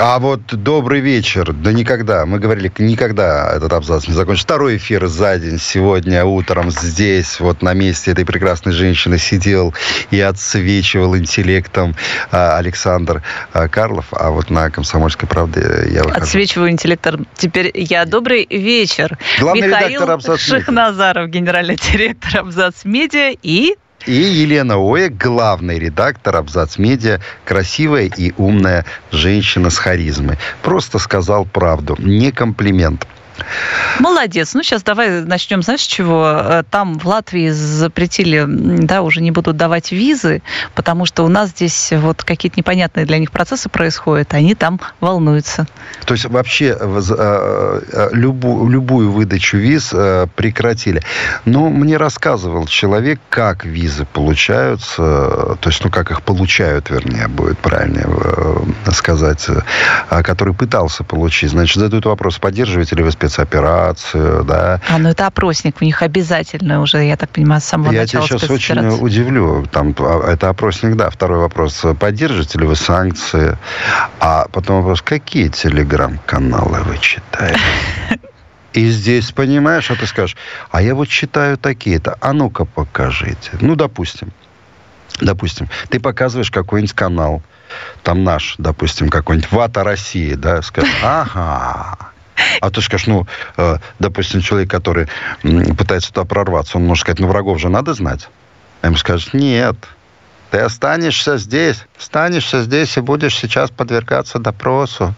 А вот добрый вечер. Да никогда. Мы говорили, никогда этот абзац не закончится. Второй эфир за день. Сегодня утром здесь, вот на месте этой прекрасной женщины сидел и отсвечивал интеллектом а, Александр а, Карлов. А вот на «Комсомольской правде» я выхожу. Отсвечиваю интеллектом. Теперь я. Добрый вечер. Главный Михаил редактор «Абзац Медиа». Шахназаров, генеральный директор Абзац Медиа и И Елена Оя, главный редактор Абзац Медиа, красивая и умная женщина с харизмой. Просто сказал правду, не комплимент. Молодец. Ну, сейчас давай начнем, знаешь, чего? Э, Там в Латвии запретили, да, уже не будут давать визы, потому что у нас здесь вот какие-то непонятные для них процессы происходят, они там волнуются. То есть вообще э, э, любу- любую выдачу виз прекратили. Но мне рассказывал человек, как визы получаются, то есть, ну, как их получают, вернее, будет правильнее сказать, э, который пытался получить. Значит, задают вопрос, поддерживаете ли вы спецоперацию, да, А, ну это опросник у них обязательно уже, я так понимаю, с самого Я тебя начала сейчас очень удивлю. Там, а, это опросник, да. Второй вопрос. Поддержите ли вы санкции? А потом вопрос, какие телеграм-каналы вы читаете? И здесь, понимаешь, а ты скажешь, а я вот читаю такие-то. А ну-ка покажите. Ну, допустим. Допустим, ты показываешь какой-нибудь канал, там наш, допустим, какой-нибудь Вата России, да, скажешь, ага, а ты скажешь, ну, э, допустим, человек, который пытается туда прорваться, он может сказать, ну, врагов же надо знать. А ему скажут, нет, ты останешься здесь, останешься здесь и будешь сейчас подвергаться допросу.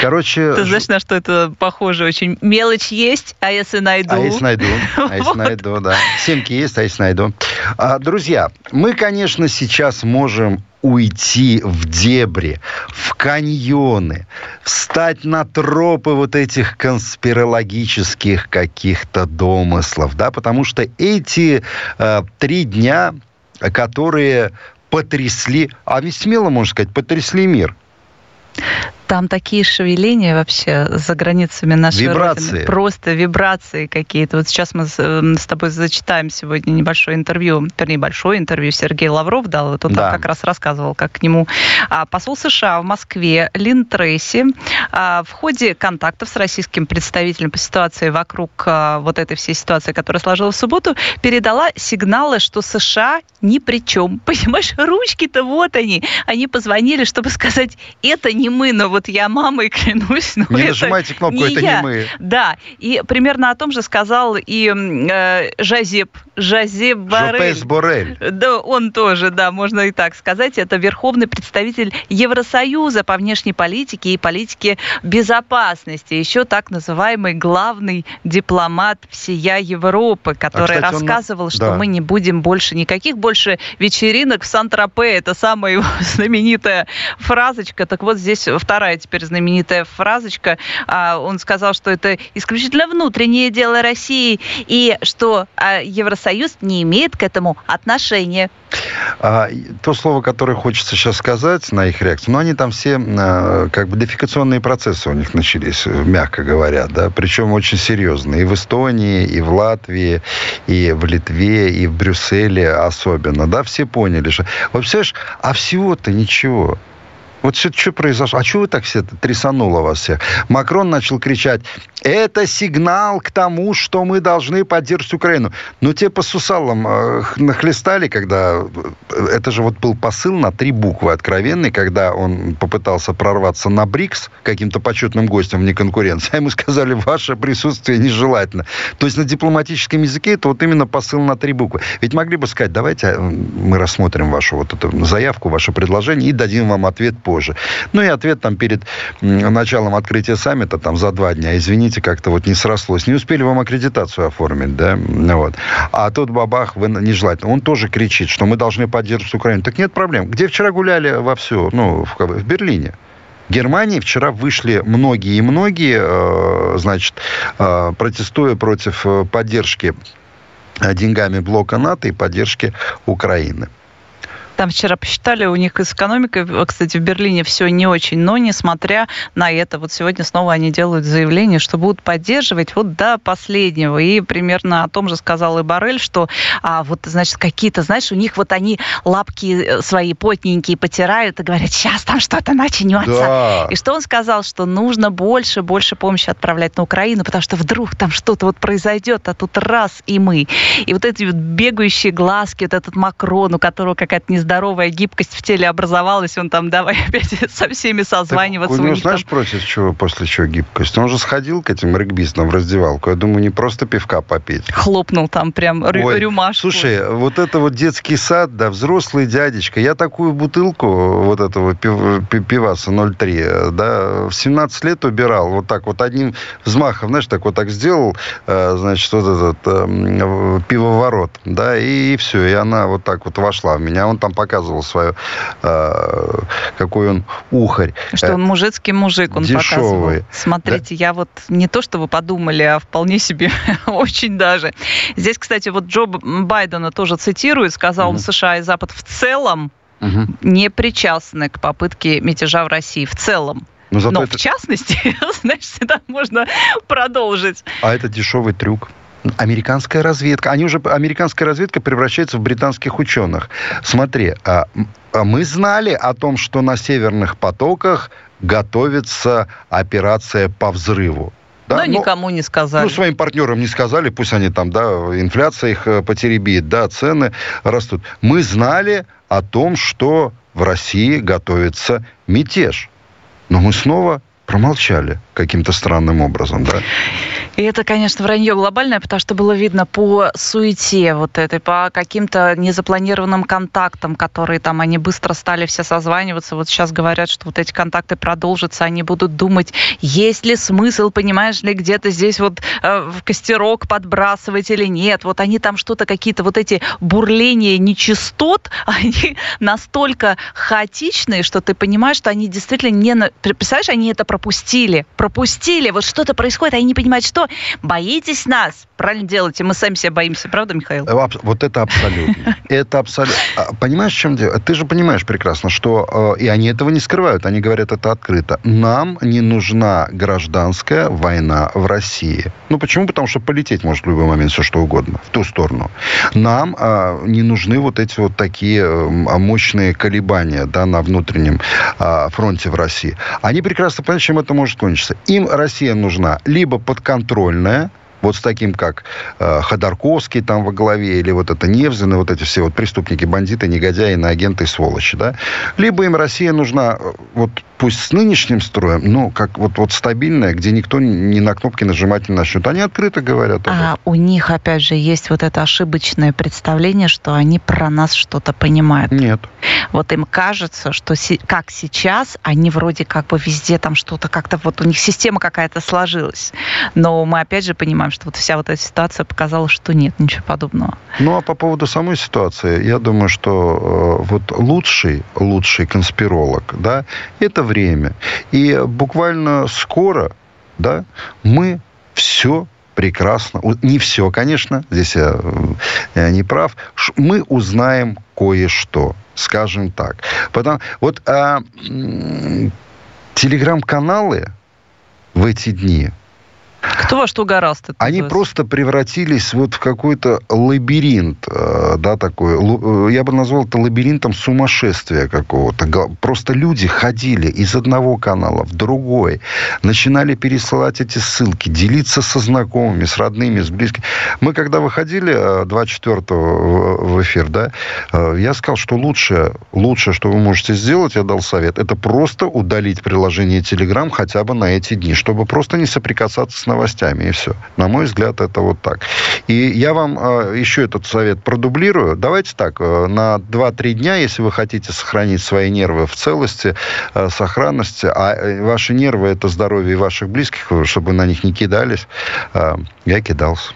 Короче, Ты знаешь, на что это похоже очень? Мелочь есть, а если найду? а если найду? А если Вот. найду, да. Семки есть, а если найду? А, друзья, мы, конечно, сейчас можем уйти в дебри, в каньоны, встать на тропы вот этих конспирологических каких-то домыслов, да, потому что эти э, три дня, которые потрясли, а ведь смело можно сказать, потрясли мир. Там такие шевеления вообще за границами нашей Вибрации. Родины. Просто вибрации какие-то. Вот сейчас мы с, э, с тобой зачитаем сегодня небольшое интервью, вернее, большое интервью Сергей Лавров дал. Вот он Да. там как раз рассказывал, как к нему а, посол США в Москве Лин Трейси а, в ходе контактов с российским представителем по ситуации вокруг а, вот этой всей ситуации, которая сложилась в субботу, передала сигналы, что США ни при чем. Понимаешь, ручки-то вот они. Они позвонили, чтобы сказать, это не мы, но вот я мамой клянусь. но Не это нажимайте кнопку, не это я. не мы. Да, и примерно о том же сказал и э, Жазеп, Жазеп Барель. Жопес Борель. Да, он тоже, да, можно и так сказать. Это верховный представитель Евросоюза по внешней политике и политике безопасности. Еще так называемый главный дипломат всея Европы, который А, кстати, он- рассказывал, что да. мы не будем больше никаких больше вечеринок в Сан-Тропе. Это самая знаменитая фразочка. Так вот, здесь вторая теперь знаменитая фразочка. А, Он сказал, что это исключительно внутреннее дело России и что а, Евросоюз не имеет к этому отношения. А, то слово, которое хочется сейчас сказать на их реакцию, ну, они там все, э, как бы, дефикационные процессы у них начались, э, мягко говоря, да, причем очень серьезные. И в Эстонии, и в Латвии, и в Литве, и в Брюсселе особенно, да, все поняли, что... Вот, представляешь, а всего-то ничего. Вот что, произошло? А что вы так все трясануло вас всех? Макрон начал кричать, это сигнал к тому, что мы должны поддерживать Украину. Ну, те по сусалам э, нахлестали, когда... э, Это же вот был посыл на три буквы откровенный, когда он попытался прорваться на БРИКС каким-то почетным гостем вне конкуренции, а ему сказали, ваше присутствие нежелательно. То есть на дипломатическом языке это вот именно посыл на три буквы. Ведь могли бы сказать, давайте э, мы рассмотрим вашу вот эту заявку, ваше предложение и дадим вам ответ позже. Ну и ответ там перед началом открытия саммита, там за два дня, извините, извините, как-то вот не срослось. Не успели вам аккредитацию оформить, да? Вот. А тут бабах, вы нежелательно. Он тоже кричит, что мы должны поддерживать Украину. Так нет проблем. Где вчера гуляли во все? Ну, в, в Берлине. Германии вчера вышли многие и многие, э, значит, э, протестуя против э, поддержки деньгами блока НАТО и поддержки Украины. Там вчера посчитали, у них с экономикой, кстати, в Берлине все не очень, но несмотря на это, вот сегодня снова они делают заявление, что будут поддерживать вот до последнего. И примерно о том же сказал и Барель, что а, вот, значит, какие-то, знаешь, у них вот они лапки э, свои потненькие потирают и говорят, сейчас там что-то начнется. Да. И что он сказал, что нужно больше, больше помощи отправлять на Украину, потому что вдруг там что-то вот произойдет, а тут раз и мы. И вот эти вот бегающие глазки, вот этот Макрон, у которого какая-то нездоровая гибкость в теле образовалась, он там давай опять со всеми созваниваться. Так, у него, знаешь, там... против чего, после чего гибкость? Он же сходил к этим регбистам в раздевалку. Я думаю, не просто пивка попить. Хлопнул там прям Ой, рюмашку. Слушай, вот это вот детский сад, да, взрослый дядечка. Я такую бутылку вот этого пив, пиваса 0,3, да, в 17 лет убирал. Вот так вот одним взмахом, знаешь, так вот так сделал, э, значит, вот этот э, пивоворот, да, и, и все. И она вот так вот вошла в меня. Он там там показывал свое, э, какой он ухарь. Что он мужицкий мужик, он Дешевый. показывал. Смотрите, да. я вот не то, что вы подумали, а вполне себе очень даже. Здесь, кстати, вот Джо Байдена тоже цитирует, сказал, угу. США и Запад в целом угу. не причастны к попытке мятежа в России. В целом. Но, Но это... в частности, знаешь, всегда можно продолжить. А это дешевый трюк. Американская разведка. Они уже, американская разведка превращается в британских ученых. Смотри, а, а мы знали о том, что на северных потоках готовится операция по взрыву. Да? Но, Но никому не сказали. Ну, своим партнерам не сказали, пусть они там, да, инфляция их э, потеребит, да, цены растут. Мы знали о том, что в России готовится мятеж. Но мы снова промолчали каким-то странным образом, да? И это, конечно, вранье глобальное, потому что было видно по суете вот этой, по каким-то незапланированным контактам, которые там, они быстро стали все созваниваться. Вот сейчас говорят, что вот эти контакты продолжатся, они будут думать, есть ли смысл, понимаешь ли, где-то здесь вот э, в костерок подбрасывать или нет. Вот они там что-то, какие-то вот эти бурления нечистот, они настолько хаотичные, что ты понимаешь, что они действительно не... Представляешь, они это пропустили. Пропустили. Вот что-то происходит, они не понимают, что боитесь нас. Правильно делаете, мы сами себя боимся, правда, Михаил? Э, вот это абсолютно. Это абсолютно. А, понимаешь, в чем дело? Ты же понимаешь прекрасно, что... Э, и они этого не скрывают, они говорят это открыто. Нам не нужна гражданская война в России. Ну, почему? Потому что полететь может в любой момент все что угодно, в ту сторону. Нам а, не нужны вот эти вот такие а, мощные колебания да, на внутреннем фронте в России. Они прекрасно понимают, чем это может кончиться. Им Россия нужна либо подконтрольная, вот с таким, как э, Ходорковский там во главе, или вот это Невзин, вот эти все вот преступники, бандиты, негодяи, агенты, сволочи, да, либо им Россия нужна э, вот пусть с нынешним строем, но как вот, вот стабильная, где никто ни на кнопки нажимать не начнет. Они открыто говорят А у них, опять же, есть вот это ошибочное представление, что они про нас что-то понимают. Нет. Вот им кажется, что как сейчас, они вроде как бы везде там что-то как-то, вот у них система какая-то сложилась. Но мы опять же понимаем, что вот вся вот эта ситуация показала, что нет, ничего подобного. Ну, а по поводу самой ситуации, я думаю, что э, вот лучший, лучший конспиролог, да, это время. И буквально скоро, да, мы все прекрасно, не все, конечно, здесь я, я не прав, мы узнаем кое-что, скажем так. Потому, вот а, телеграм-каналы в эти дни кто во что гораздо? Они просто превратились вот в какой-то лабиринт, э, да, такой. Э, я бы назвал это лабиринтом сумасшествия какого-то. Просто люди ходили из одного канала в другой, начинали пересылать эти ссылки, делиться со знакомыми, с родными, с близкими. Мы когда выходили 24-го э, в эфир, да, я сказал, что лучшее, лучшее, что вы можете сделать, я дал совет, это просто удалить приложение Telegram хотя бы на эти дни, чтобы просто не соприкасаться с новостями и все. На мой взгляд, это вот так. И я вам э, еще этот совет продублирую. Давайте так, э, на 2-3 дня, если вы хотите сохранить свои нервы в целости, э, сохранности, а э, ваши нервы – это здоровье ваших близких, чтобы на них не кидались, э, я кидался.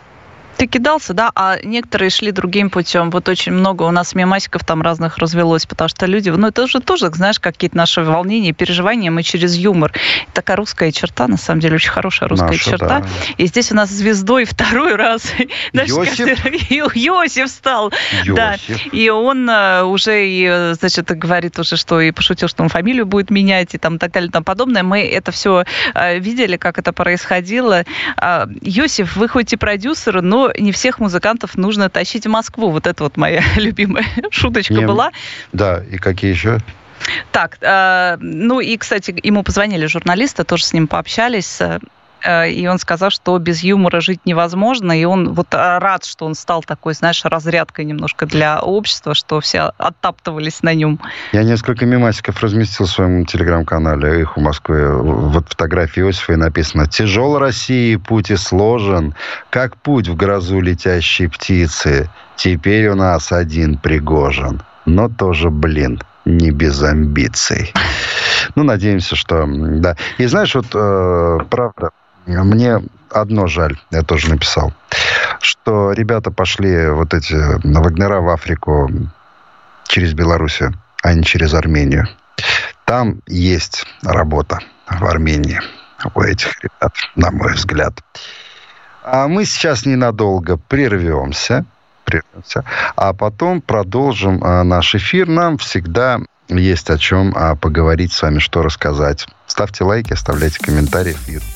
Ты кидался, да, а некоторые шли другим путем. Вот очень много у нас мемасиков там разных развелось, потому что люди, ну это же тоже, знаешь, какие-то наши волнения, переживания, мы через юмор. Такая русская черта, на самом деле, очень хорошая русская Наша, черта. Да. И здесь у нас звездой второй раз. Йосиф? Йосиф стал. Йосиф. Да. И он э, уже, и, значит, говорит уже, что и пошутил, что он фамилию будет менять и там так далее и тому подобное. Мы это все э, видели, как это происходило. А, Йосиф, вы хоть и продюсер, но не всех музыкантов нужно тащить в Москву. Вот это вот моя любимая шуточка не, была. Да, и какие еще? Так, э, ну и, кстати, ему позвонили журналисты, тоже с ним пообщались. Э, и он сказал, что без юмора жить невозможно, и он вот э, рад, что он стал такой, знаешь, разрядкой немножко для общества, что все оттаптывались на нем. Я несколько мемасиков разместил в своем телеграм-канале «Их у Москвы». Вот фотографии Иосифа и написано «Тяжел России путь и сложен, как путь в грозу летящей птицы. Теперь у нас один Пригожин, но тоже, блин, не без амбиций». Ну, надеемся, что... Да. И знаешь, вот э, правда, мне одно жаль, я тоже написал, что ребята пошли вот эти на Вагнера в Африку через Белоруссию, а не через Армению. Там есть работа в Армении у этих ребят, на мой взгляд. А мы сейчас ненадолго прервемся, прервемся а потом продолжим а, наш эфир. Нам всегда есть о чем а, поговорить с вами, что рассказать. Ставьте лайки, оставляйте комментарии в YouTube.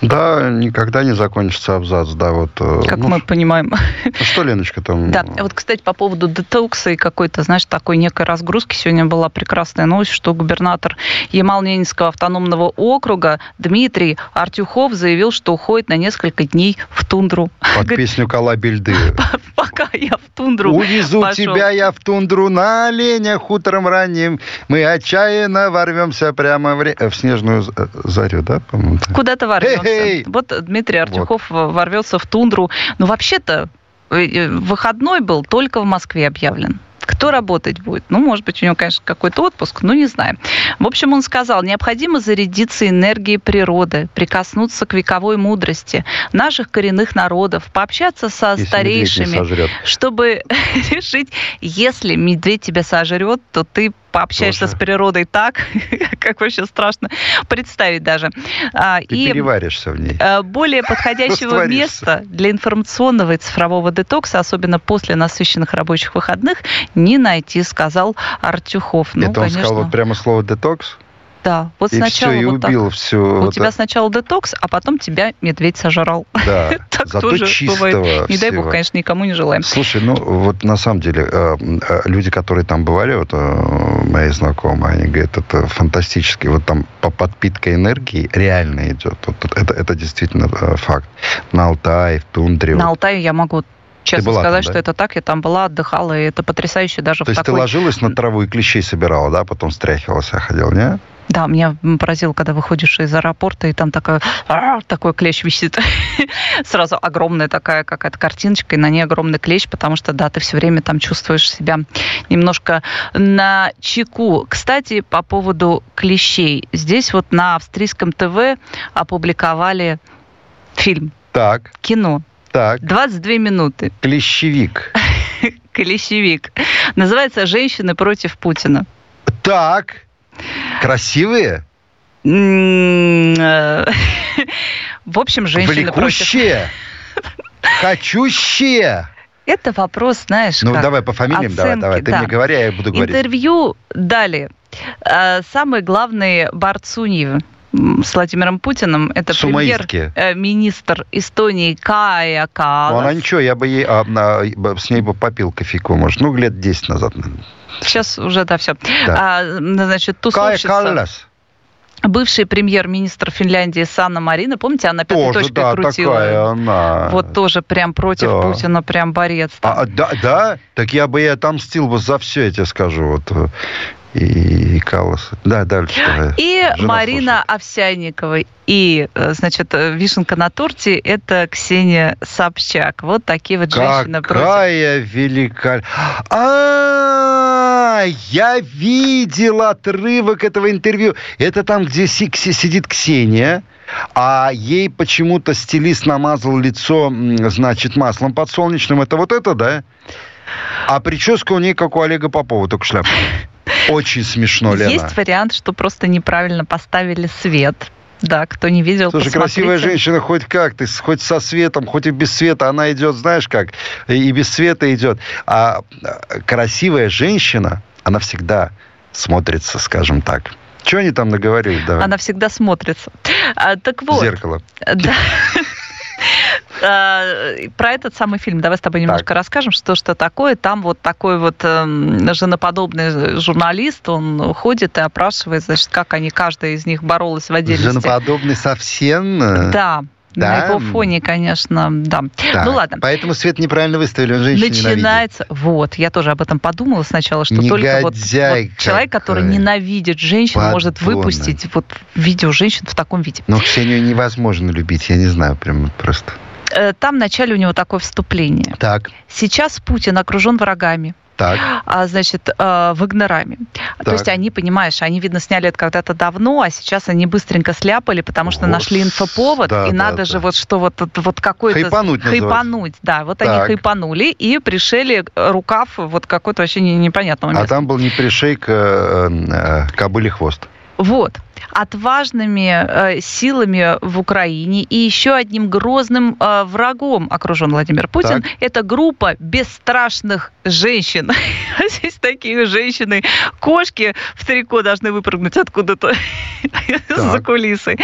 Да, никогда не закончится абзац, да, вот. Э, как ну, мы понимаем. Ну, что, Леночка, там? Да, вот, кстати, по поводу детокса и какой-то, знаешь, такой некой разгрузки, сегодня была прекрасная новость, что губернатор Ямал-Ненецкого автономного округа Дмитрий Артюхов заявил, что уходит на несколько дней в тундру. Под песню Калабельды. Пока я в тундру Увезу пошел. тебя я в тундру на оленях утром ранним. Мы отчаянно ворвемся прямо в, ре... в снежную зарю, да, по-моему? Куда-то ворвемся Вот Дмитрий Артюхов вот. ворвется в тундру. Но вообще-то э, э, выходной был только в Москве объявлен. Кто работать будет? Ну, может быть, у него, конечно, какой-то отпуск, но не знаю. В общем, он сказал, необходимо зарядиться энергией природы, прикоснуться к вековой мудрости наших коренных народов, пообщаться со если старейшими, чтобы решить, если медведь тебя сожрет, то ты пообщаешься Тоже. с природой так, как вообще страшно представить даже. А, Ты и переваришься в ней. Э, более подходящего места для информационного и цифрового детокса, особенно после насыщенных рабочих выходных, не найти, сказал Артюхов. Ну, Это он конечно... сказал вот прямо слово «детокс»? Да, вот и сначала все, и вот убил так. все. У вот тебя сначала детокс, а потом тебя медведь сожрал. Да, так зато тоже чистого бывает. Не дай бог, конечно, никому не желаем. Слушай, ну вот на самом деле э, э, люди, которые там бывали, вот э, мои знакомые, они говорят, это фантастически. Вот там по подпитка энергии реально идет. Вот это, это действительно факт. На Алтае, в тундре. На Алтае я могу честно сказать, там, да? что это так. Я там была, отдыхала, и это потрясающе даже То в есть такой... ты ложилась на траву и клещей собирала, да? Потом стряхивала себя, ходил, не? Да, меня поразило, когда выходишь из аэропорта, и там такая, такой клещ висит. Сразу огромная такая какая-то картиночка, и на ней огромный клещ, потому что, да, ты все время там чувствуешь себя немножко на чеку. Кстати, по поводу клещей. Здесь вот на австрийском ТВ опубликовали фильм. Так. Кино. Так. 22 минуты. Клещевик. Клещевик. Называется «Женщины против Путина». Так. Красивые? Э, в общем, женщины Влекущие. Хочущие. Это вопрос, знаешь, Ну, как? давай по фамилиям, Оценки, давай, давай. Ты да. мне говори, а я буду говорить. Интервью дали. Э, самый главный Барцуньев с Владимиром Путиным. Это премьер-министр э, Эстонии Кая Калас. Ну, она ничего, я бы ей, а, а, с ней бы попил кофейку, может, ну, лет 10 назад. Сейчас уже, да, все. Да. А, значит, тусовщица... Кая Каллас. бывший премьер-министр Финляндии Санна Марина, помните, она пятой Тоже, точкой да, крутила. такая она. Вот тоже прям против Да. Путина, прям борец. там. А, да, да? Так я бы и отомстил бы за все, я тебе скажу. Вот. И, Каллас. Да, дальше. И Жена Марина Овсянникова. И, э, значит, э, вишенка на торте – это Ксения Собчак. Вот такие вот женщины против. Какая великолепная... А, я видел отрывок этого интервью. Это там, где си- си- сидит Ксения, а ей почему-то стилист намазал лицо, значит, маслом подсолнечным. Это вот это, да? А прическа у нее, как у Олега Попова, только шляпа. Очень смешно, Лена. Есть вариант, что просто неправильно поставили свет. Да, кто не видел, Слушай, посмотрите. красивая женщина хоть как, ты хоть со светом, хоть и без света, она идет, знаешь как, и без света идет. А а, красивая женщина, она всегда смотрится, скажем так. Что они там наговорили? Давай. Она всегда смотрится. А, так В вот. зеркало. Да. А, Про этот самый фильм давай с тобой немножко расскажем, что что такое. Там вот такой вот эм, женоподобный журналист, он ходит и опрашивает, значит, как они, каждая из них боролась в отдельности. Женоподобный совсем. э, Да, Да? на его фоне, конечно, да. так. Ну ладно. Поэтому свет неправильно выставили, он женщин ненавидит. Начинается, вот, я тоже об этом подумала сначала, что только вот, Негодяй вот человек, который ненавидит женщин, может Подонок. выпустить вот видео женщин в таком виде. Но Ксению невозможно любить, я не знаю, прям просто. Э, Там в начале у него такое вступление. Так, Сейчас Путин окружен врагами. так. а, значит, э, вагнерами. То Так. есть они, понимаешь, они, видно, сняли это когда-то давно, а сейчас они быстренько сляпали, потому что нашли Господи, инфоповод, да, и да, надо да. же вот что вот, вот, вот какой-то... Хайпануть называется. Хайпануть, да. Вот они Так. хайпанули и пришили рукав вот какой-то вообще не- непонятного А места. там был не пришейк, а э, кобылий хвост. Вот. Отважными э, силами в Украине и еще одним грозным э, врагом окружен Владимир Путин. Так. Это группа бесстрашных женщин. А Здесь такие женщины, кошки в трико должны выпрыгнуть откуда-то за кулисы.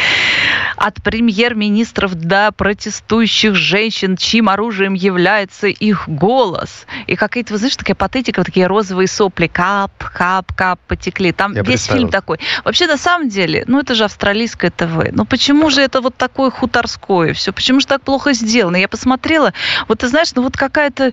От премьер-министров до протестующих женщин, чьим оружием является их голос. И какие-то, вы знаешь, такая патетика, вот такие розовые сопли, кап, кап, кап потекли. Там Я весь фильм такой. Вообще, на самом деле, ну это же австралийское ТВ. Ну почему же это вот такое хуторское все? Почему же так плохо сделано? Я посмотрела, вот ты знаешь, ну вот какая-то...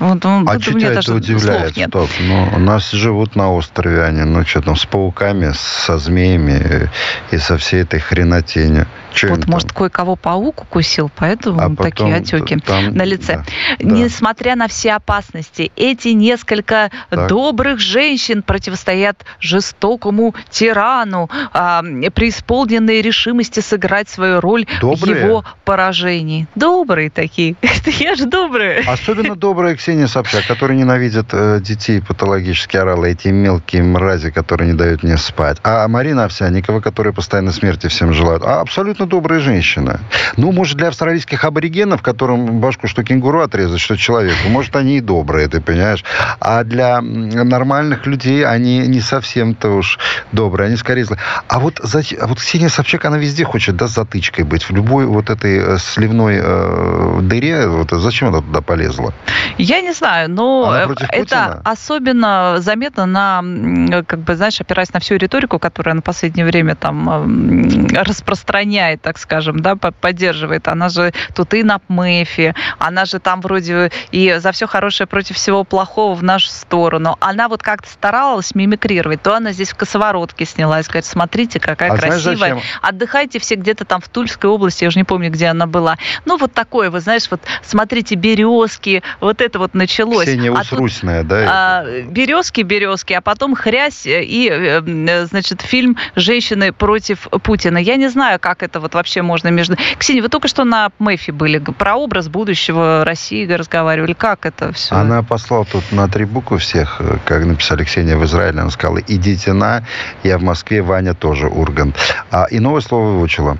Вот, А вот что тебя это удивляет? нет. Стоп. Ну, у нас живут на острове они, ну что там, с пауками, со змеями и со всей этой хренотенью. Им Вот, может, кое-кого паук укусил, поэтому А такие потом отеки там- на лице. да, да. Несмотря на все опасности, эти несколько Так. добрых женщин противостоят жестокому тирану, а, преисполненные решимости сыграть свою роль Добрые? в его поражении. Добрые такие. Я же добрая. Особенно добрая Ксения Собчак, которая ненавидит э, детей, патологически орала, эти мелкие мрази, которые не дают мне спать. А Марина Овсянникова, которая постоянно смерти всем желает, а абсолютно добрая женщина. Ну, может, для австралийских аборигенов, которым башку что кенгуру отрезать, что человеку, может, они и добрые, ты понимаешь? А для нормальных людей они не совсем-то уж добрые, они скорее злые. А вот, а вот Ксения Собчак, она везде хочет, да, затычкой быть. В любой вот этой э, сливной э, дыре, вот, зачем она туда полезла? Я не знаю, но э, это особенно заметно на, как бы, знаешь, опираясь на всю риторику, которая на последнее время там распространяет, так скажем, да, по- поддерживает. Она же тут и на МЭФе, она же там вроде и за все хорошее против всего плохого в нашу сторону. Она вот как-то старалась мимикрировать. То она здесь в косоворотке снялась, говорит, смотрите, какая А знаешь, красивая. зачем? Отдыхайте все где-то там в Тульской области, я уже не помню, где она была. Ну, вот такое, вы знаешь, вот смотрите, березки, вот это вот началось. Ксения А тут, да? а, березки, березки, а потом хрясь и, э, э, значит, фильм «Женщины против Путина». Я не знаю, как это вот вообще можно между... Ксения, вы только что на МЭФе были, про образ будущего России разговаривали. Как это все? Она послала тут на три буквы всех, э, как написали Ксения в Израиле, она сказала, идите на, я в Москве, Ваня тоже Ургант. А, и новое слово выучила.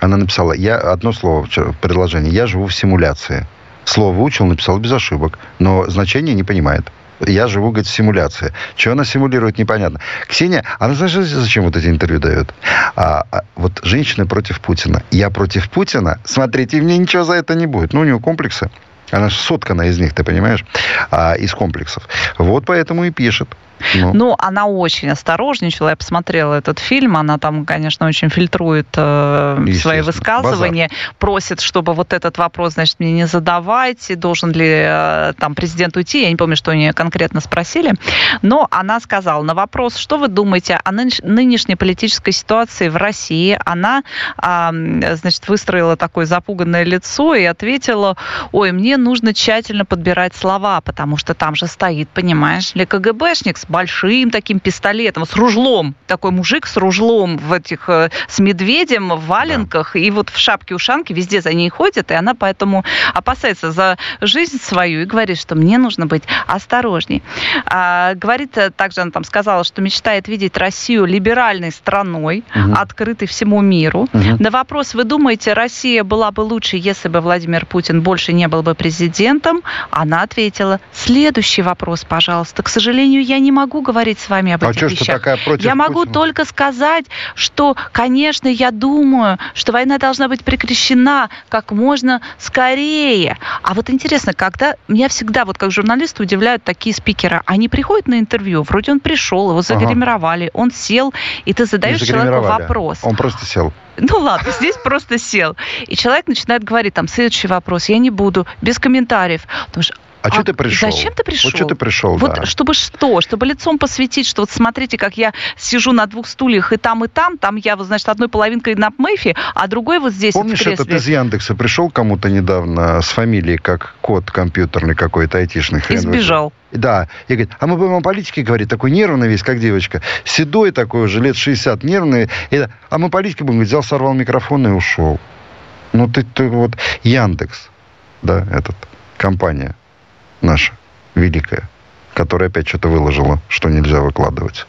Она написала, я одно слово предложении, я живу в симуляции. Слово выучил, написал без ошибок, но значение не понимает. Я живу, говорит, в симуляции. Что она симулирует, непонятно. Ксения, она знаешь, зачем вот эти интервью дает? А, а, вот женщины против Путина. Я против Путина? Смотрите, мне ничего за это не будет. Ну, у нее комплексы. Она соткана из них, ты понимаешь? А, из комплексов. Вот поэтому и пишет. Ну. ну, она очень осторожничала. Я посмотрела этот фильм. Она там, конечно, очень фильтрует э, свои высказывания. Базар. Просит, чтобы вот этот вопрос, значит, мне не задавайте. Должен ли э, там президент уйти? Я не помню, что они конкретно спросили. Но она сказала на вопрос, что вы думаете о нынешней политической ситуации в России? Она, э, значит, выстроила такое запуганное лицо и ответила, ой, мне нужно тщательно подбирать слова, потому что там же стоит, понимаешь ли, КГБшник с большим таким пистолетом, с ружлом. Такой мужик с ружлом в этих, э, с медведем в валенках да. и вот в шапке-ушанке везде за ней ходит, и она поэтому опасается за жизнь свою и говорит, что мне нужно быть осторожней. А, говорит, э, также она там сказала, что мечтает видеть Россию либеральной страной, угу. открытой всему миру. Угу. На вопрос, вы думаете, Россия была бы лучше, если бы Владимир Путин больше не был бы президентом, она ответила, следующий вопрос, пожалуйста. К сожалению, я не могу могу говорить с вами об а этих что, вещах. Что такая против я могу Путина? только сказать, что, конечно, я думаю, что война должна быть прекращена как можно скорее. А вот интересно, когда меня всегда, вот как журналисты, удивляют такие спикеры. Они приходят на интервью, вроде он пришел, его загримировали, ага. он сел, и ты задаешь человеку вопрос. Он просто сел. Ну ладно, здесь просто сел. И человек начинает говорить, там, следующий вопрос, я не буду, без комментариев. Потому что а, а что ты пришел? Зачем ты пришел? Вот что ты пришел, Вот да. чтобы что? Чтобы лицом посветить, что вот смотрите, как я сижу на двух стульях и там, и там. Там я, вот, значит, одной половинкой на Мэйфе, а другой вот здесь Помнишь, вот этот из Яндекса пришел кому-то недавно с фамилией, как код компьютерный какой-то айтишный. И сбежал. Да. И говорит, а мы будем о политике говорить, такой нервный весь, как девочка. Седой такой уже, лет 60, нервный. И, а мы политике будем говорить, взял, сорвал микрофон и ушел. Ну, ты, ты вот Яндекс, да, этот, компания наша великая которая опять что-то выложила, что нельзя выкладывать.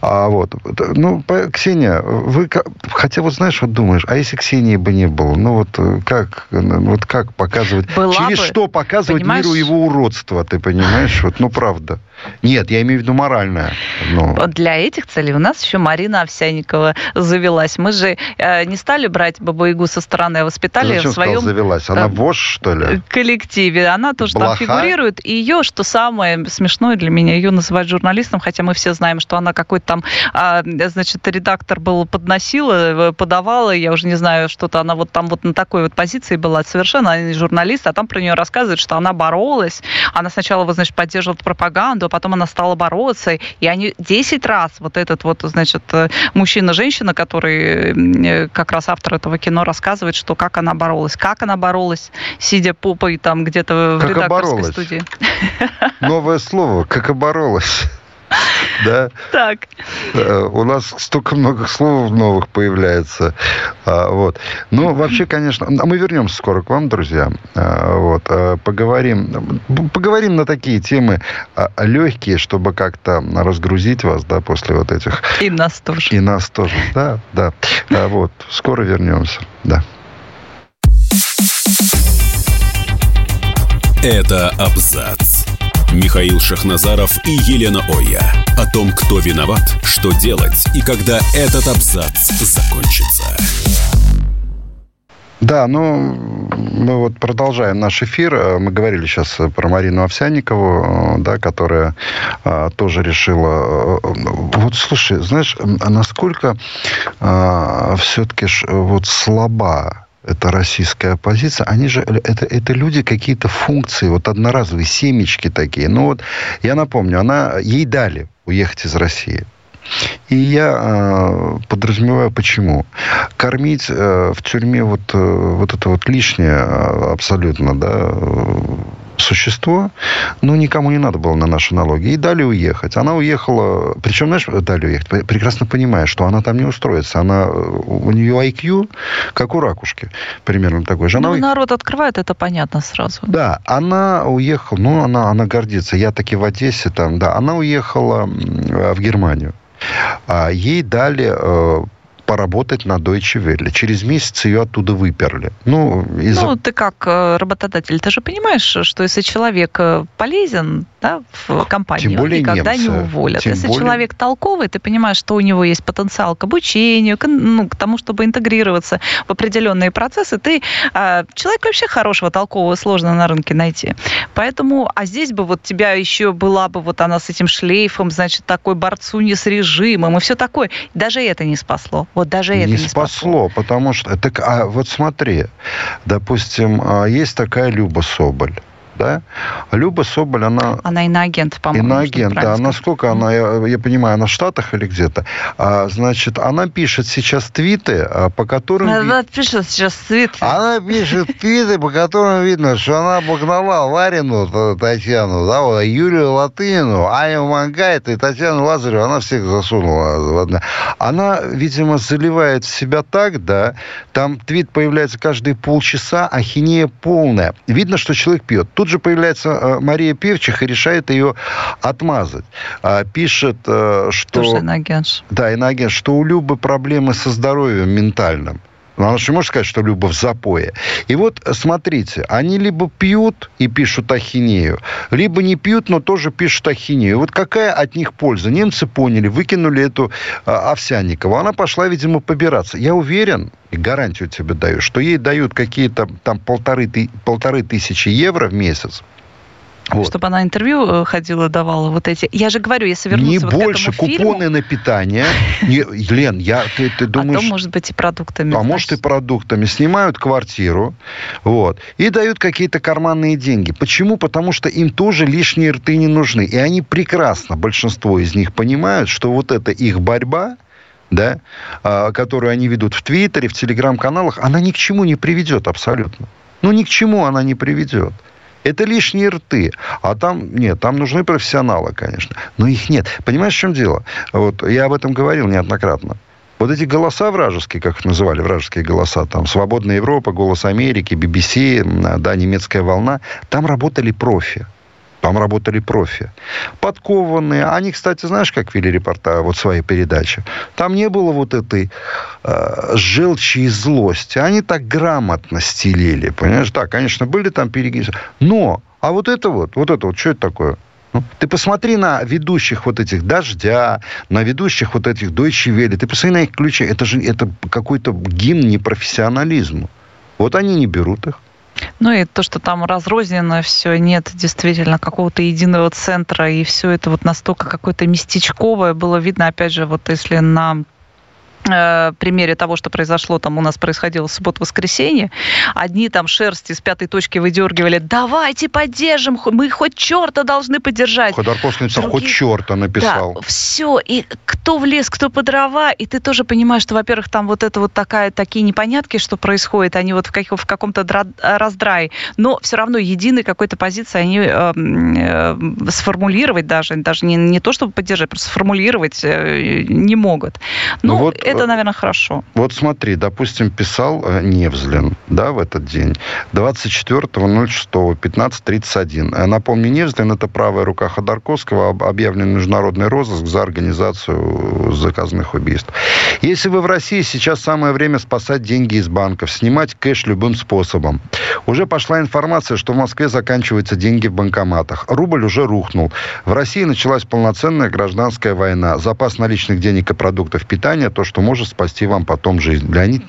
А вот, ну, Ксения, вы, хотя вот знаешь, вот думаешь, а если Ксении бы не было, ну вот э, как, вот как показывать, Была через бы, что показывать понимаешь? миру его уродство, ты понимаешь, вот, ну правда. Нет, я имею в виду моральное. Но... Для этих целей у нас еще Марина Овсяникова завелась. Мы же э, не стали брать Бабу-Ягу со стороны, а воспитали Зачем в своем... завелась? Она там, вож, что ли? Коллективе. Она тоже Блоха? там фигурирует. И ее, что самое смешное для меня, ее называют журналистом, хотя мы все знаем, что она какой-то там, э, значит, редактор был, подносила, э, подавала, я уже не знаю, что-то она вот там вот на такой вот позиции была совершенно, она не журналист, а там про нее рассказывают, что она боролась, она сначала, значит, поддерживала пропаганду, потом она стала бороться, и они 10 раз, вот этот вот, значит, э, мужчина-женщина, который э, как раз автор этого кино рассказывает, что как она боролась, как она боролась, сидя попой там где-то в как редакторской оборолась? студии. Новое слово, как оборолась. Да? Так. Э, у нас столько много слов новых появляется. А, вот. Ну, вообще, конечно, а мы вернемся скоро к вам, друзья. А, вот. Поговорим, поговорим на такие темы легкие, чтобы как-то разгрузить вас, да, после вот этих... И нас тоже. И нас тоже, да, да. Вот. Скоро вернемся, да. Это абзац. Михаил Шахназаров и Елена Оя. О том, кто виноват, что делать и когда этот абзац закончится. Да, ну, мы вот продолжаем наш эфир. Мы говорили сейчас про Марину Овсянникову, да, которая а, тоже решила... Вот, слушай, знаешь, насколько а, все-таки вот слаба это российская оппозиция, они же, это, это люди какие-то функции, вот одноразовые семечки такие. Ну вот, я напомню, она, ей дали уехать из России. И я э, подразумеваю, почему. Кормить э, в тюрьме вот, э, вот это вот лишнее абсолютно, да, существо, ну, никому не надо было на наши налоги. И дали уехать. Она уехала, причем, знаешь, дали уехать, прекрасно понимая, что она там не устроится. Она, у нее IQ, как у ракушки, примерно такой же. Она ну, народ открывает, это понятно сразу. Да, она уехала, ну, она, она гордится. Я таки в Одессе там, да. Она уехала в Германию. А ей дали э, поработать на Deutsche Welle. Через месяц ее оттуда выперли. Ну, из-за... ну ты как э, работодатель, ты же понимаешь, что если человек э, полезен да, в компании, Тем более никогда немцы. не уволят. Тем если более... человек толковый, ты понимаешь, что у него есть потенциал к обучению, к, ну, к тому, чтобы интегрироваться в определенные процессы, ты э, человек вообще хорошего, толкового сложно на рынке найти. Поэтому, а здесь бы вот тебя еще была бы вот она с этим шлейфом, значит, такой борцунья с режимом и все такое. Даже это не спасло. Вот даже это не, не спасло. спасло. потому что... Так, а вот смотри, допустим, а, есть такая Люба Соболь да. Люба Соболь, она... Она иноагент, по-моему. Иноагент, да. Насколько она, я, я понимаю, она в Штатах или где-то. А, значит, она пишет сейчас твиты, а, по которым... Она пишет сейчас твиты. Она пишет твиты, по которым видно, что она обогнала Ларину, Татьяну, да, вот, Юлию Латынину, Аню Мангайт и Татьяну Лазареву. Она всех засунула. Она, видимо, заливает себя так, да, там твит появляется каждые полчаса, ахинея полная. Видно, что человек пьет. Тут же появляется э, Мария Певчих и решает ее отмазать. А, пишет, э, что... Тоже иноагент. Да, иноагент, что у Любы проблемы со здоровьем ментальным. Но она же может сказать, что Люба в запое. И вот, смотрите, они либо пьют и пишут ахинею, либо не пьют, но тоже пишут ахинею. Вот какая от них польза? Немцы поняли, выкинули эту а, Овсянникову. Она пошла, видимо, побираться. Я уверен, и гарантию тебе даю, что ей дают какие-то там полторы, полторы тысячи евро в месяц вот. Чтобы она интервью э, ходила, давала вот эти. Я же говорю, если вернуться Не вот больше к этому купоны фильму... на питание. Не, Лен, я, ты, ты думаешь... А то, может быть, и продуктами. А значит. может, и продуктами. Снимают квартиру, вот, и дают какие-то карманные деньги. Почему? Потому что им тоже лишние рты не нужны. И они прекрасно, большинство из них понимают, что вот это их борьба, да, а, которую они ведут в Твиттере, в Телеграм-каналах, она ни к чему не приведет абсолютно. Ну, ни к чему она не приведет. Это лишние рты. А там, нет, там нужны профессионалы, конечно. Но их нет. Понимаешь, в чем дело? Вот я об этом говорил неоднократно. Вот эти голоса вражеские, как их называли, вражеские голоса, там, «Свободная Европа», «Голос Америки», BBC, да, «Немецкая волна», там работали профи. Там работали профи. Подкованные. Они, кстати, знаешь, как вели репортаж, вот свои передачи? Там не было вот этой э, желчи и злости. Они так грамотно стелили. Понимаешь? Да, конечно, были там перегибы. Но, а вот это вот, вот это вот, что это такое? Ну, ты посмотри на ведущих вот этих «Дождя», на ведущих вот этих «Дойче Вели». Ты посмотри на их ключи. Это же это какой-то гимн непрофессионализму. Вот они не берут их. Ну и то, что там разрознено все, нет действительно какого-то единого центра, и все это вот настолько какое-то местечковое было видно, опять же, вот если на примере того, что произошло там у нас происходило в субботу-воскресенье, одни там шерсти с пятой точки выдергивали, давайте поддержим, мы хоть черта должны поддержать. Ходорковский написал, Другие... хоть черта написал. Да, все, и кто в лес, кто по дрова, и ты тоже понимаешь, что, во-первых, там вот это вот такая, такие непонятки, что происходит, они вот в, как, в каком-то раздрае, но все равно единой какой-то позиции они э, э, сформулировать даже, даже не, не то, чтобы поддержать, просто сформулировать э, не могут. Ну, ну вот это, наверное, хорошо. Вот смотри, допустим, писал э, Невзлин, да, в этот день, 24.06.15.31. Э, напомню, Невзлин – это правая рука Ходорковского, объявлен международный розыск за организацию заказанных убийств. Если вы в России, сейчас самое время спасать деньги из банков, снимать кэш любым способом. Уже пошла информация, что в Москве заканчиваются деньги в банкоматах. Рубль уже рухнул. В России началась полноценная гражданская война. Запас наличных денег и продуктов питания – то, что может спасти вам потом жизнь. Леонид.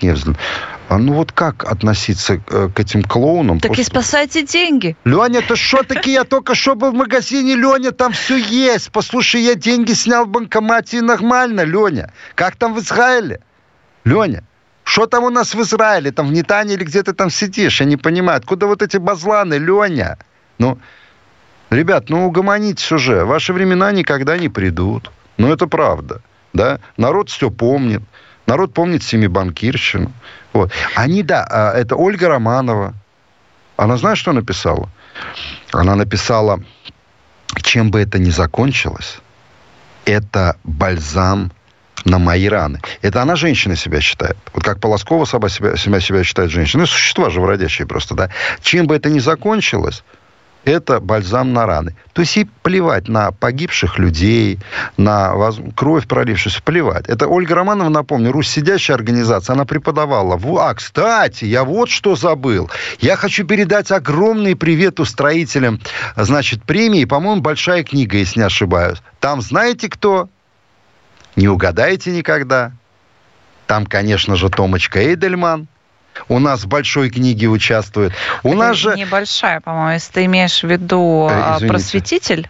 А ну вот как относиться к, к этим клоунам? Так Просто... и спасайте деньги. Леня, это что такие? Я только что был в магазине, Леня, там все есть. Послушай, я деньги снял в банкомате и нормально, Леня. Как там в Израиле? Леня, что там у нас в Израиле? Там в Нетане или где ты там сидишь? Я не понимаю. Откуда вот эти базланы, Леня? Ну, ребят, ну угомонитесь уже. Ваши времена никогда не придут. Ну, это правда да, народ все помнит, народ помнит семибанкирщину. Вот. Они, да, а, это Ольга Романова. Она знает, что написала? Она написала, чем бы это ни закончилось, это бальзам на мои раны. Это она женщина себя считает. Вот как Полоскова сама себя, себя, себя считает женщиной. Ну, существа живородящие просто, да. Чем бы это ни закончилось, это бальзам на раны. То есть и плевать на погибших людей, на кровь пролившуюся, плевать. Это Ольга Романова, напомню, Русь сидящая организация, она преподавала. А, кстати, я вот что забыл. Я хочу передать огромный привет устроителям, значит, премии. По-моему, большая книга, если не ошибаюсь. Там знаете кто? Не угадаете никогда. Там, конечно же, Томочка Эйдельман – у нас в большой книге участвует. У Это нас же... Небольшая, по-моему, если ты имеешь в виду э, а, просветитель.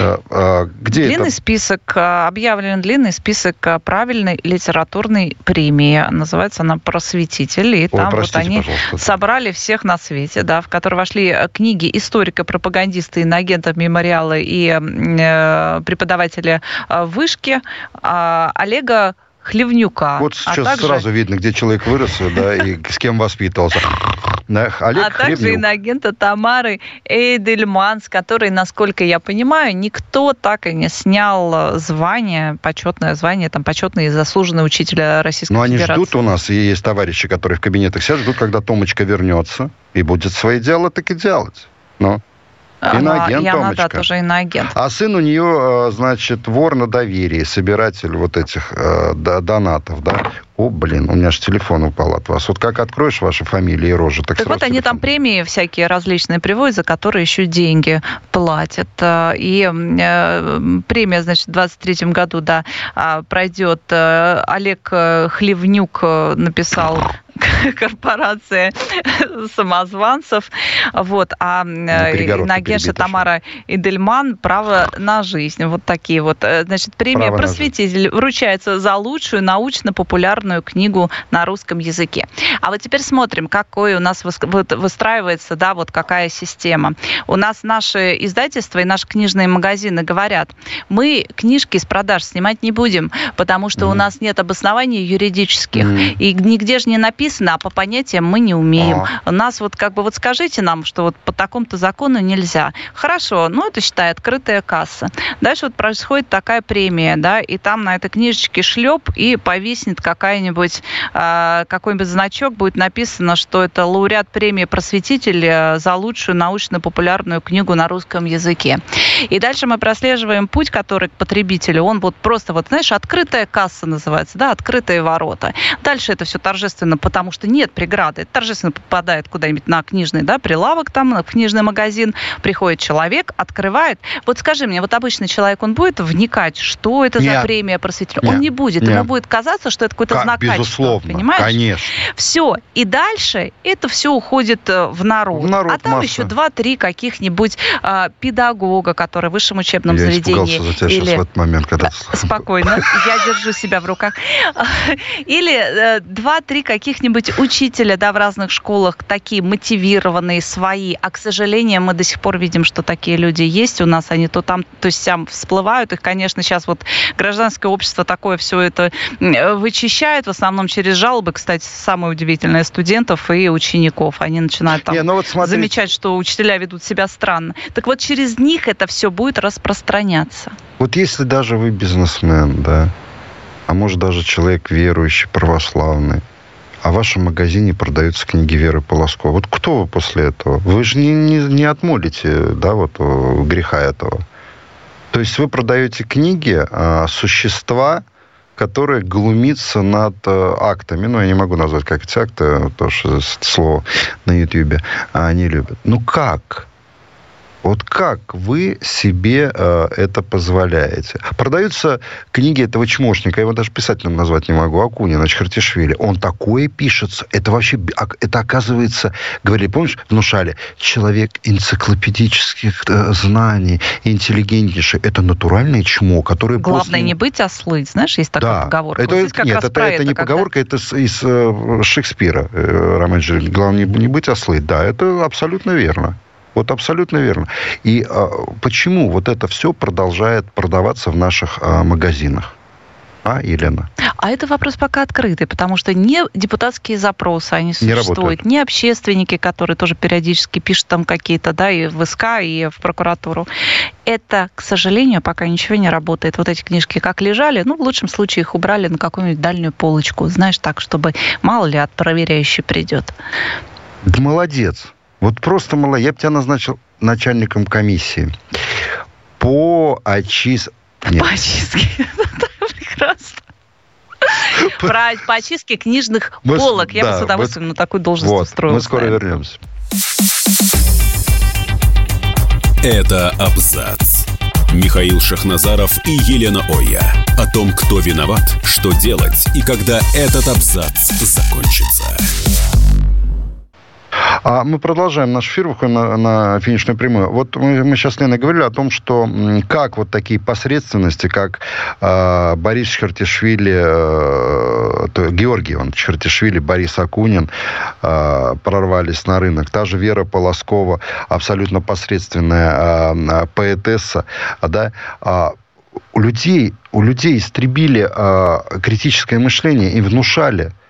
А, а, где длинный это? список, а, объявлен длинный список правильной литературной премии. Называется она «Просветитель». И Ой, там простите, вот они пожалуйста. собрали всех на свете, да, в которые вошли э, книги историка, пропагандиста, иноагента мемориала и э, преподавателя вышки э, Олега Хлевнюка. Вот а сейчас а также... сразу видно, где человек вырос, да, и с кем воспитывался. Олег а также инагента Тамары Эйдельман, с которой, насколько я понимаю, никто так и не снял звание, почетное звание, там, почетный и заслуженный учитель Российской Но Федерации. они ждут у нас, и есть товарищи, которые в кабинетах сидят, ждут, когда Томочка вернется и будет свои дела так и делать. Ну. Иноагент, она, Томочка. да, тоже иноагент. А сын у нее, э, значит, вор на доверии, собиратель вот этих э, донатов, да. О, блин, у меня же телефон упал от вас. Вот как откроешь ваши фамилии и рожи, так Так вот они там премии всякие различные приводят, за которые еще деньги платят. Э, и э, премия, значит, в 23 году, да, а, пройдет. Олег Хлевнюк написал корпорация самозванцев. Вот. А Нагеша Тамара Идельман «Право на жизнь». Вот такие вот. Э, значит, премия Право «Просветитель» вручается за лучшую научно-популярную книгу на русском языке. А вот теперь смотрим, какой у нас выстраивается, да, вот какая система. У нас наши издательства и наши книжные магазины говорят, мы книжки с продаж снимать не будем, потому что mm-hmm. у нас нет обоснований юридических. Mm-hmm. И нигде же не написано, а по понятиям мы не умеем. А. У нас вот как бы вот скажите нам, что вот по такому-то закону нельзя. Хорошо, ну это считай открытая касса. Дальше вот происходит такая премия, да, и там на этой книжечке шлеп и повиснет какая-нибудь э, какой-нибудь значок, будет написано, что это лауреат премии просветитель за лучшую научно-популярную книгу на русском языке. И дальше мы прослеживаем путь, который к потребителю, он вот просто вот, знаешь, открытая касса называется, да, открытые ворота. Дальше это все торжественно потому что нет преграды. Это торжественно попадает куда-нибудь на книжный да, прилавок, там, в книжный магазин, приходит человек, открывает. Вот скажи мне, вот обычный человек, он будет вникать, что это нет. за премия просветителя? Он не будет. Нет. Ему будет казаться, что это какой-то знак безусловно. Понимаешь? Конечно. Все. И дальше это все уходит э, в народ. В народ а там масса. еще два-три каких-нибудь э, педагога, которые в высшем учебном Я заведении. за тебя или... сейчас в этот момент, когда... Спокойно. Я держу себя в руках. Или э, два-три каких каких-нибудь учителя, да, в разных школах, такие мотивированные, свои, а, к сожалению, мы до сих пор видим, что такие люди есть у нас, они то там, то сям всплывают, их, конечно, сейчас вот гражданское общество такое все это вычищает, в основном через жалобы, кстати, самое удивительное, студентов и учеников, они начинают там Не, ну вот замечать, что учителя ведут себя странно. Так вот, через них это все будет распространяться. Вот если даже вы бизнесмен, да, а может даже человек верующий, православный, а в вашем магазине продаются книги Веры Полоско. Вот кто вы после этого? Вы же не, не, не отмолите, да, вот греха этого. То есть вы продаете книги а, существа, которые глумится над а, актами. Ну, я не могу назвать, как эти акты, потому что слово на Ютьюбе они любят. Ну, как? Вот как вы себе э, это позволяете? Продаются книги этого чмошника, я его даже писателем назвать не могу, Акунина, Чхартишвили. Он такое пишется. Это вообще, это оказывается, говорили, помнишь, внушали, человек энциклопедических э, знаний, интеллигентнейший. Это натуральное чмо, которое Главное после... не быть ослыть, знаешь, есть такая да. поговорка. Это, вот нет, это, это, это не когда... поговорка, это из, из э, Шекспира, э, Роман Главное не, не быть ослыть. Да, это абсолютно верно. Вот абсолютно верно. И а, почему вот это все продолжает продаваться в наших а, магазинах? А, Елена? А это вопрос пока открытый, потому что не депутатские запросы, они существуют, не, не общественники, которые тоже периодически пишут там какие-то, да, и в СК, и в прокуратуру. Это, к сожалению, пока ничего не работает. Вот эти книжки как лежали, ну, в лучшем случае их убрали на какую-нибудь дальнюю полочку, знаешь, так, чтобы мало ли от проверяющий придет. Да молодец. Вот просто мало. Я бы тебя назначил начальником комиссии по очистке... По очистке. Прекрасно. Про по очистке книжных мы, полок. Я да, бы с удовольствием мы, на такую должность вот, устроилась. Мы скоро наверное. вернемся. Это абзац. Михаил Шахназаров и Елена Оя. О том, кто виноват, что делать и когда этот абзац закончится. А мы продолжаем наш эфир, выходим на, на финишную прямую. Вот мы, мы сейчас, Лена, говорили о том, что как вот такие посредственности, как э, Борис Чертишвили, э, Георгий он, Чертишвили, Борис Акунин э, прорвались на рынок. Та же Вера Полоскова, абсолютно посредственная э, поэтесса, да, э, у людей, у людей истребили э, критическое мышление и внушали –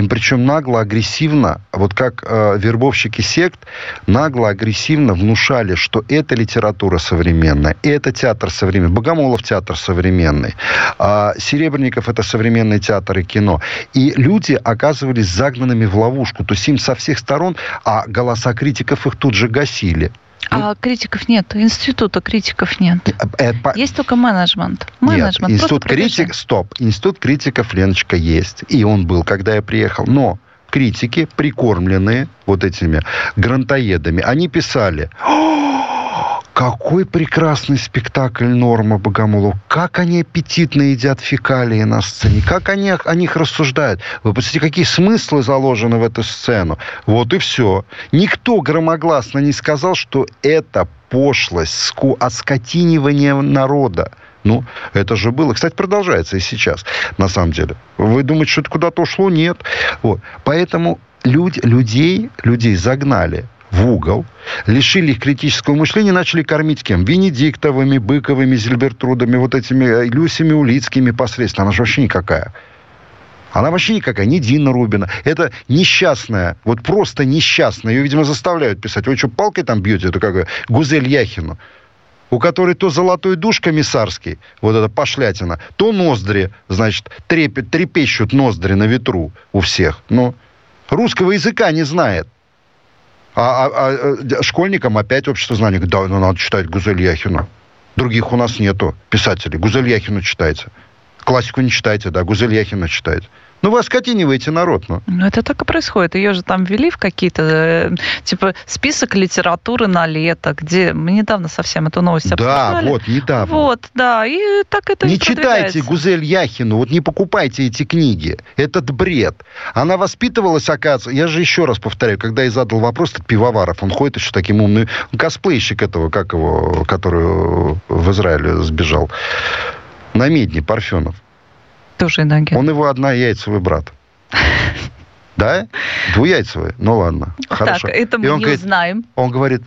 им причем нагло, агрессивно, вот как э, вербовщики сект, нагло, агрессивно внушали, что это литература современная, это театр современный, Богомолов театр современный, э, Серебренников это современный театр и кино. И люди оказывались загнанными в ловушку, то есть им со всех сторон, а голоса критиков их тут же гасили. А критиков нет, института критиков нет. Это, э, есть только менеджмент. менеджмент. Нет, институт критик, стоп, институт критиков, Леночка, есть. И он был, когда я приехал. Но критики, прикормленные вот этими грантоедами, они писали, какой прекрасный спектакль Норма Богомолов. Как они аппетитно едят фекалии на сцене. Как они о них рассуждают. Вы посмотрите, какие смыслы заложены в эту сцену. Вот и все. Никто громогласно не сказал, что это пошлость, ску, оскотинивание народа. Ну, это же было. Кстати, продолжается и сейчас, на самом деле. Вы думаете, что это куда-то ушло? Нет. Вот. Поэтому люди, людей, людей загнали в угол, лишили их критического мышления, начали кормить кем? Венедиктовыми, Быковыми, Зильбертрудами, вот этими э, Люсями Улицкими посредственно. Она же вообще никакая. Она вообще никакая, не Дина Рубина. Это несчастная, вот просто несчастная. Ее, видимо, заставляют писать. Вы что, палкой там бьете? Это как Гузель Яхину у которой то золотой душ комиссарский, вот эта пошлятина, то ноздри, значит, трепет, трепещут ноздри на ветру у всех. Ну, русского языка не знает. А, а, а школьникам опять общество знаний. Да, ну, надо читать Гузель Яхину. Других у нас нету писателей. Гузель Яхину читайте. Классику не читайте, да, Гузель Яхина читайте. Ну, вы оскотиниваете народ, ну. Ну, это так и происходит. Ее же там ввели в какие-то, э, типа, список литературы на лето, где мы недавно совсем эту новость обсуждали. Да, вот, недавно. Вот, да, и так это Не читайте Гузель Яхину, вот не покупайте эти книги. Этот бред. Она воспитывалась, оказывается, я же еще раз повторяю, когда я задал вопрос, этот Пивоваров, он ходит еще таким умным, косплейщик этого, как его, который в Израиле сбежал, на медне Парфенов. Тоже иногент. Он его однояйцевый брат. Да? Двуяйцевый? Ну ладно. Хорошо. Так, это мы не говорит, узнаем. Он говорит,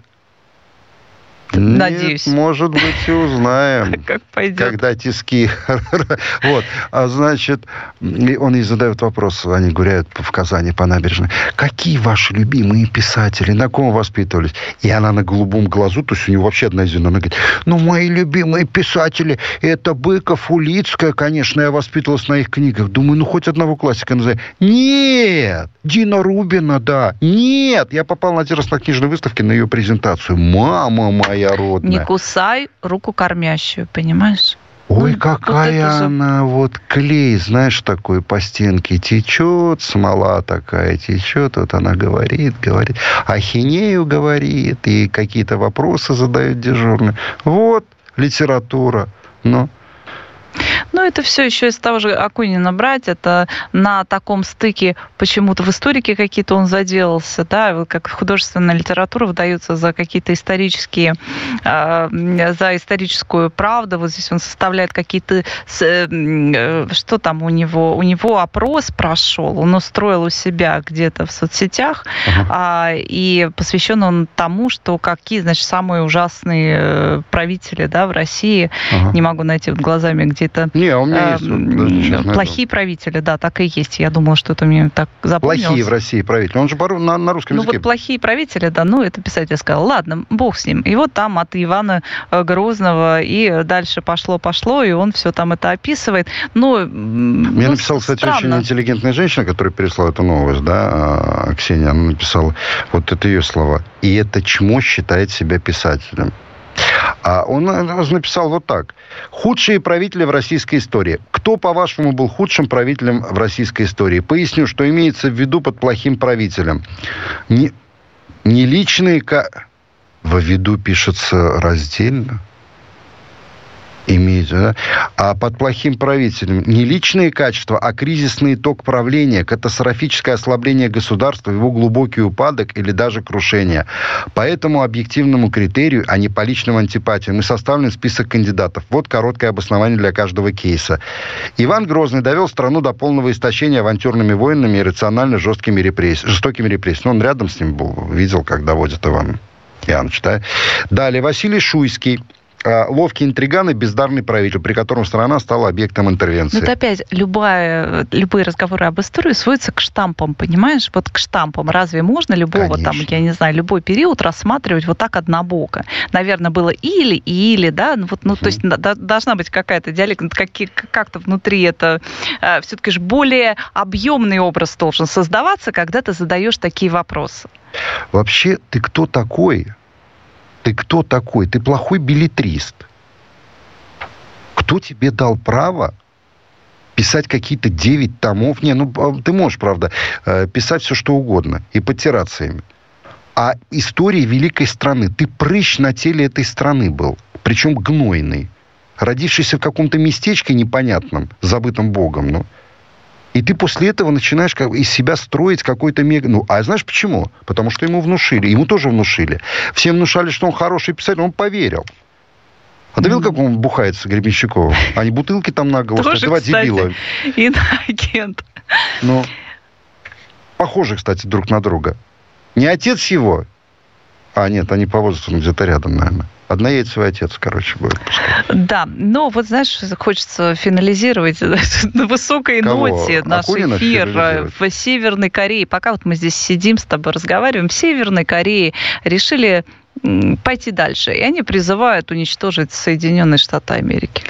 Надеюсь. Нет, может быть, и узнаем. Как пойдет. Когда тиски. вот. А значит, он ей задает вопрос, они гуляют в Казани по набережной. Какие ваши любимые писатели? На ком воспитывались? И она на голубом глазу, то есть у нее вообще одна из она говорит, ну, мои любимые писатели, это Быков, Улицкая, конечно, я воспитывалась на их книгах. Думаю, ну, хоть одного классика назови. Нет! Дина Рубина, да. Нет! Я попал на один раз на книжной выставке на ее презентацию. Мама моя моя родная. Не кусай руку кормящую, понимаешь? Ой, ну, какая вот она, вот клей, знаешь, такой по стенке течет, смола такая течет, вот она говорит, говорит, ахинею говорит, и какие-то вопросы задает дежурные. Вот литература. Ну, но это все еще из того же Акунина брать. Это на таком стыке почему-то в историке какие-то он заделался, да, как художественная литература выдается за какие-то исторические, э, за историческую правду. Вот здесь он составляет какие-то, э, что там у него, у него опрос прошел, он устроил у себя где-то в соцсетях, uh-huh. э, и посвящен он тому, что какие, значит, самые ужасные э, правители, да, в России, uh-huh. не могу найти вот глазами где-то Не, у меня есть. плохие правители, да, так и есть. Я думала, что это мне так запомнилось. Плохие в России правители. Он же на, на русском ну, языке. Ну вот плохие правители, да, ну это писатель сказал, ладно, бог с ним. И вот там от Ивана э, Грозного и дальше пошло-пошло, и он все там это описывает. Но, Мне ну, написала, кстати, странно. очень интеллигентная женщина, которая переслала эту новость, да, а, Ксения, она написала, вот это ее слова, и это чмо считает себя писателем. А он написал вот так. Худшие правители в российской истории. Кто, по-вашему, был худшим правителем в российской истории? Поясню, что имеется в виду под плохим правителем. Не, не личные... Во виду пишется раздельно имеет, да? а под плохим правителем не личные качества, а кризисный итог правления, катастрофическое ослабление государства, его глубокий упадок или даже крушение. По этому объективному критерию, а не по личным антипатиям, и составлен список кандидатов. Вот короткое обоснование для каждого кейса. Иван Грозный довел страну до полного истощения авантюрными войнами и рационально жесткими репрессиями, жестокими репрессиями. Ну, он рядом с ним был, видел, как доводит Иван Яныч, да? Далее, Василий Шуйский ловкий интриган и бездарный правитель, при котором страна стала объектом интервенции. Ну, это опять любая, любые разговоры об истории сводятся к штампам, понимаешь? Вот к штампам. Разве можно любого Конечно. там, я не знаю, любой период рассматривать вот так однобоко? Наверное, было или, или, да? Ну, вот, ну, угу. то есть да, должна быть какая-то диалект, как, как-то внутри это э, все-таки же более объемный образ должен создаваться, когда ты задаешь такие вопросы. Вообще, ты кто такой? Ты кто такой? Ты плохой билетрист. Кто тебе дал право писать какие-то 9 томов? Не, ну а, ты можешь, правда, э, писать все, что угодно и подтираться ими. А истории великой страны. Ты прыщ на теле этой страны был. Причем гнойный. Родившийся в каком-то местечке непонятном, забытом Богом. Ну. И ты после этого начинаешь как, из себя строить какой-то мега... Ну, а знаешь почему? Потому что ему внушили. Ему тоже внушили. Всем внушали, что он хороший писатель, он поверил. А ты видел, как он бухается, Гребенщиков? Они бутылки там на голову Тоже, два кстати, дебила. Иноагент. Ну, похожи, кстати, друг на друга. Не отец его, а нет, они по возрасту где-то рядом, наверное. Однояйцевый отец, короче, будет. Да, но вот, знаешь, хочется финализировать на высокой Кого? ноте наш Акунина эфир э, в Северной Корее. Пока вот мы здесь сидим с тобой, разговариваем, в Северной Корее решили пойти дальше. И они призывают уничтожить Соединенные Штаты Америки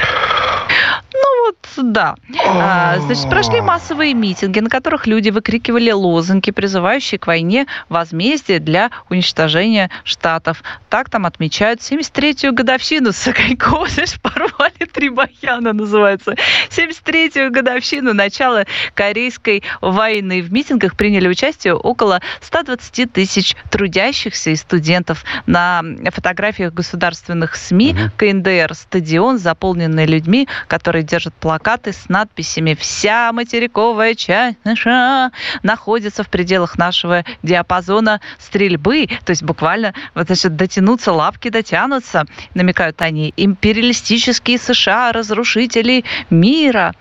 вот, да. А, значит, прошли массовые митинги, на которых люди выкрикивали лозунги, призывающие к войне возмездие для уничтожения штатов. Так там отмечают 73-ю годовщину Сакайкова. Знаешь, порвали три баяна, называется. 73-ю годовщину начала Корейской войны. В митингах приняли участие около 120 тысяч трудящихся и студентов. На фотографиях государственных СМИ угу. КНДР стадион, заполненный людьми, которые держат плакаты с надписями «Вся материковая часть наша находится в пределах нашего диапазона стрельбы». То есть буквально вот, значит, дотянуться, лапки дотянутся, намекают они. Империалистические США, разрушители мира.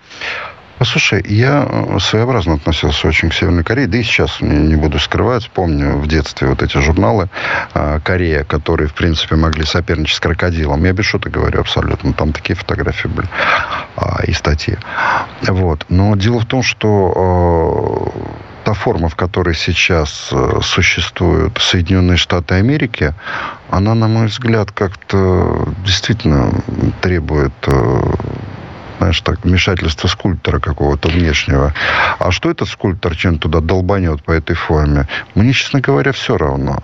Послушай, я э, своеобразно относился очень к Северной Корее, да и сейчас не, буду скрывать. Помню в детстве вот эти журналы э, Корея, которые, в принципе, могли соперничать с крокодилом. Я без шуток говорю абсолютно. Там такие фотографии были э, и статьи. Вот. Но дело в том, что э, та форма, в которой сейчас э, существуют Соединенные Штаты Америки, она, на мой взгляд, как-то действительно требует знаешь, так, вмешательство скульптора какого-то внешнего. А что этот скульптор чем туда долбанет по этой форме? Мне, честно говоря, все равно.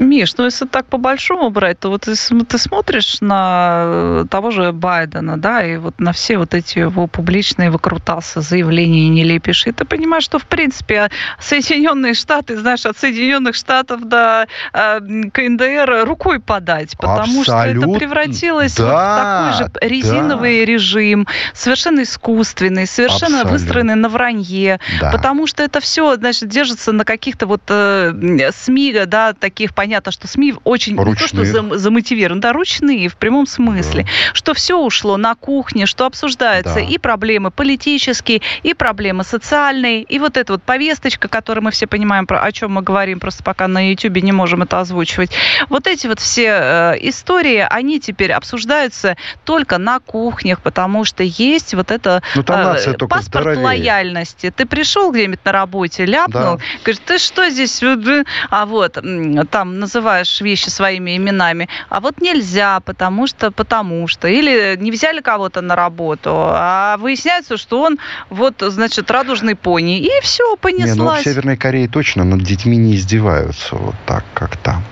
Миш, ну если так по-большому брать, то вот если ты смотришь на э, того же Байдена, да, и вот на все вот эти его публичные выкрутасы, заявления не лепишь, и ты понимаешь, что в принципе Соединенные Штаты, знаешь, от Соединенных Штатов до э, КНДР рукой подать, потому Абсолютно. что это превратилось да, вот в такой же резиновый да. режим, совершенно искусственный, совершенно Абсолютно. выстроенный на вранье, да. потому что это все, значит, держится на каких-то вот э, СМИ, да, таких понятных понятно, что СМИ очень Ручные. не то, что зам, замотивированы, да, ручные в прямом смысле, да. что все ушло на кухне, что обсуждаются да. и проблемы политические, и проблемы социальные, и вот эта вот повесточка, которую мы все понимаем, про, о чем мы говорим, просто пока на YouTube не можем это озвучивать. Вот эти вот все э, истории, они теперь обсуждаются только на кухнях, потому что есть вот это ну, э, паспорт здоровее. лояльности. Ты пришел где-нибудь на работе, ляпнул, да. говоришь, ты что здесь, а вот там называешь вещи своими именами, а вот нельзя, потому что, потому что, или не взяли кого-то на работу, а выясняется, что он вот, значит, радужный пони, и все, понеслась. Не, ну, в Северной Корее точно над детьми не издеваются вот так, как там.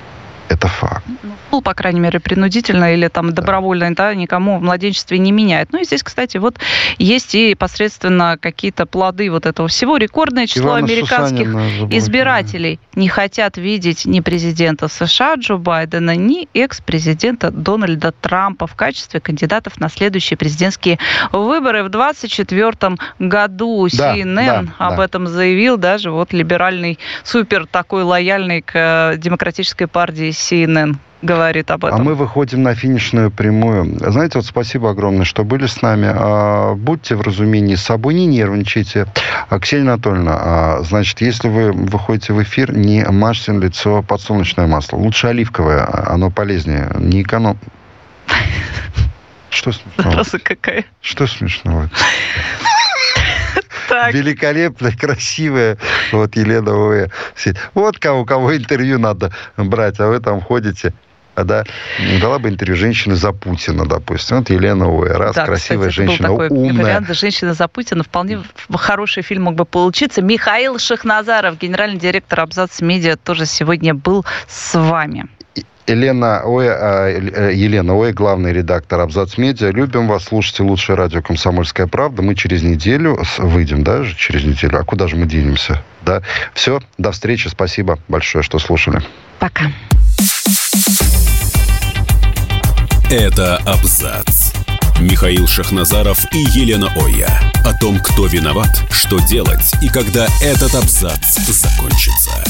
Это факт. Ну, по крайней мере, принудительно или там добровольно, да, никому в младенчестве не меняет. Ну и здесь, кстати, вот есть и посредственно какие-то плоды вот этого всего. Рекордное число Ивана американских избирателей не хотят видеть ни президента США Джо Байдена, ни экс-президента Дональда Трампа в качестве кандидатов на следующие президентские выборы в 2024 году. Да, CNN да, об да. этом заявил даже вот либеральный, супер такой лояльный к э, демократической партии CNN говорит об этом. А мы выходим на финишную прямую. Знаете, вот спасибо огромное, что были с нами. А, будьте в разумении с собой, не нервничайте. А, Ксения Анатольевна, а, значит, если вы выходите в эфир, не мажьте на лицо подсолнечное масло. Лучше оливковое, оно полезнее. Не эконом... Что смешного? какая? Что смешного? Так. Великолепная, красивая. Вот Елена Оя. Вот кого, кого интервью надо брать, а вы там ходите да, дала бы интервью женщины за Путина, допустим. Вот Елена Ой, раз, да, красивая кстати, женщина, был такой умная. вариант, женщина за Путина. Вполне хороший фильм мог бы получиться. Михаил Шахназаров, генеральный директор Абзац Медиа, тоже сегодня был с вами. Елена Ой, а, э, Елена Ой, главный редактор Абзац Медиа. Любим вас, слушайте лучшее радио «Комсомольская правда». Мы через неделю выйдем, да, через неделю. А куда же мы денемся? Да. Все, до встречи. Спасибо большое, что слушали. Пока. Это Абзац. Михаил Шахназаров и Елена Оя. О том, кто виноват, что делать и когда этот абзац закончится.